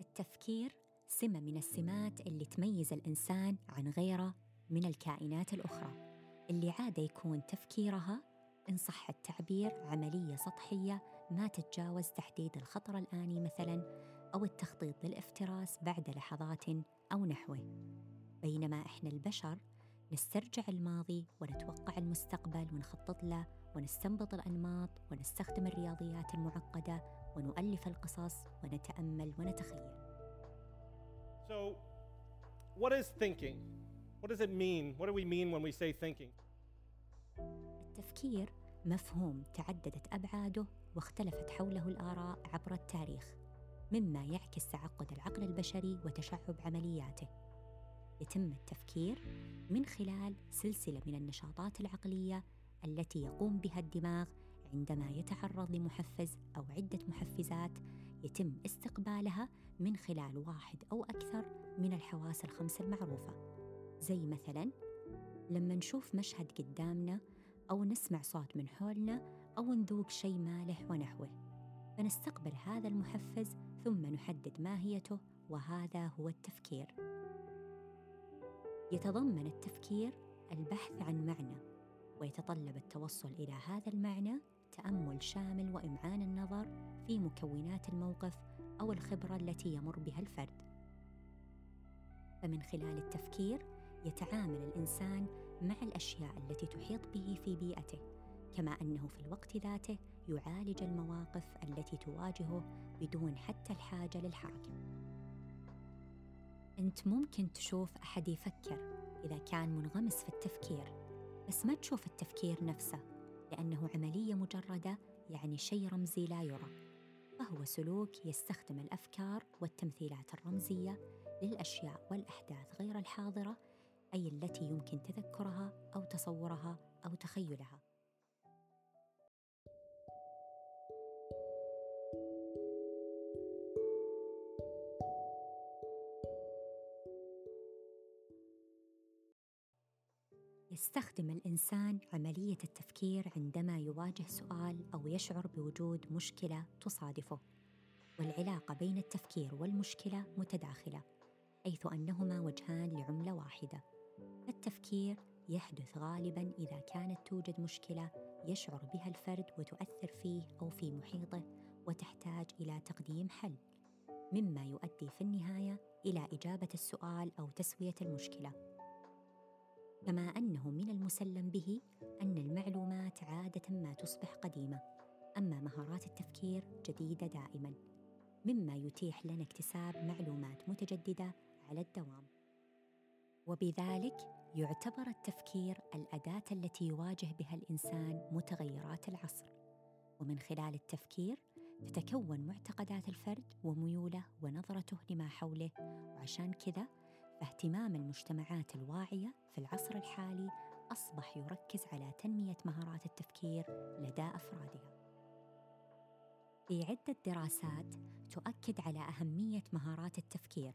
التفكير سمة من السمات اللي تميز الإنسان عن غيره من الكائنات الأخرى. اللي عادة يكون تفكيرها إن صح التعبير عملية سطحية ما تتجاوز تحديد الخطر الآني مثلا أو التخطيط للافتراس بعد لحظات أو نحوه. بينما إحنا البشر نسترجع الماضي ونتوقع المستقبل ونخطط له ونستنبط الأنماط ونستخدم الرياضيات المعقدة ونؤلف القصص ونتأمل ونتخيل So, what is thinking? What does it mean? What do we mean when we say thinking? التفكير مفهوم تعددت أبعاده واختلفت حوله الآراء عبر التاريخ مما يعكس تعقد العقل البشري وتشعب عملياته يتم التفكير من خلال سلسلة من النشاطات العقلية التي يقوم بها الدماغ عندما يتعرض لمحفز أو عدة يتم استقبالها من خلال واحد أو أكثر من الحواس الخمس المعروفة. زي مثلا لما نشوف مشهد قدامنا أو نسمع صوت من حولنا أو نذوق شيء مالح ونحوه. فنستقبل هذا المحفز ثم نحدد ماهيته وهذا هو التفكير. يتضمن التفكير البحث عن معنى ويتطلب التوصل إلى هذا المعنى تأمل شامل وإمعان النظر في مكونات الموقف أو الخبرة التي يمر بها الفرد. فمن خلال التفكير يتعامل الإنسان مع الأشياء التي تحيط به في بيئته كما أنه في الوقت ذاته يعالج المواقف التي تواجهه بدون حتى الحاجة للحركة. أنت ممكن تشوف أحد يفكر إذا كان منغمس في التفكير بس ما تشوف التفكير نفسه. لأنه عملية مجردة يعني شيء رمزي لا يرى. فهو سلوك يستخدم الأفكار والتمثيلات الرمزية للأشياء والأحداث غير الحاضرة أي التي يمكن تذكرها أو تصورها أو تخيلها. يستخدم الإنسان عملية التفكير عندما يواجه سؤال أو يشعر بوجود مشكلة تصادفه والعلاقة بين التفكير والمشكلة متداخلة حيث أنهما وجهان لعملة واحدة. التفكير يحدث غالبا إذا كانت توجد مشكلة يشعر بها الفرد وتؤثر فيه أو في محيطه وتحتاج إلى تقديم حل مما يؤدي في النهاية إلى إجابة السؤال أو تسوية المشكلة. كما أنه من المسلم به أن المعلومات عادة ما تصبح قديمة أما مهارات التفكير جديدة دائما مما يتيح لنا اكتساب معلومات متجددة على الدوام. وبذلك يعتبر التفكير الأداة التي يواجه بها الإنسان متغيرات العصر. ومن خلال التفكير تتكون معتقدات الفرد وميوله ونظرته لما حوله وعشان كذا فاهتمام المجتمعات الواعية في العصر الحالي أصبح يركز على تنمية مهارات التفكير لدى أفرادها. في عدة دراسات تؤكد على أهمية مهارات التفكير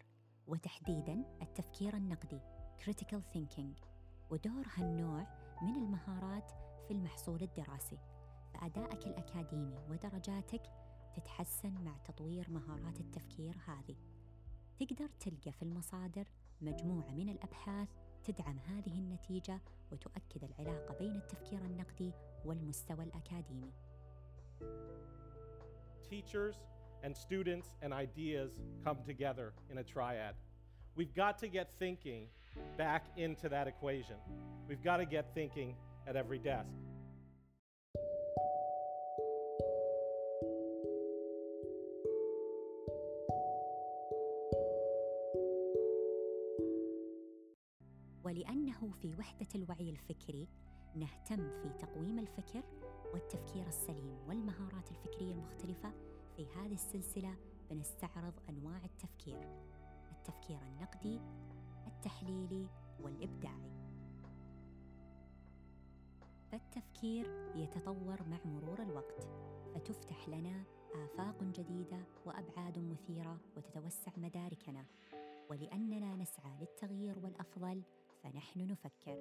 وتحديدا التفكير النقدي critical thinking ودور هالنوع من المهارات في المحصول الدراسي. فأدائك الأكاديمي ودرجاتك تتحسن مع تطوير مهارات التفكير هذه. تقدر تلقى في المصادر مجموعة من الأبحاث تدعم هذه النتيجة وتؤكد العلاقة بين التفكير النقدي والمستوى الأكاديمي. Teachers and students and ideas come together in a triad. We've got to get thinking back into that equation. We've got to get thinking at every desk. ولأنه في وحدة الوعي الفكري نهتم في تقويم الفكر والتفكير السليم والمهارات الفكرية المختلفة. في هذه السلسلة بنستعرض أنواع التفكير التفكير النقدي التحليلي والإبداعي. فالتفكير يتطور مع مرور الوقت فتفتح لنا آفاق جديدة وأبعاد مثيرة وتتوسع مداركنا. ولأننا نسعى للتغيير والأفضل فنحن نفكر.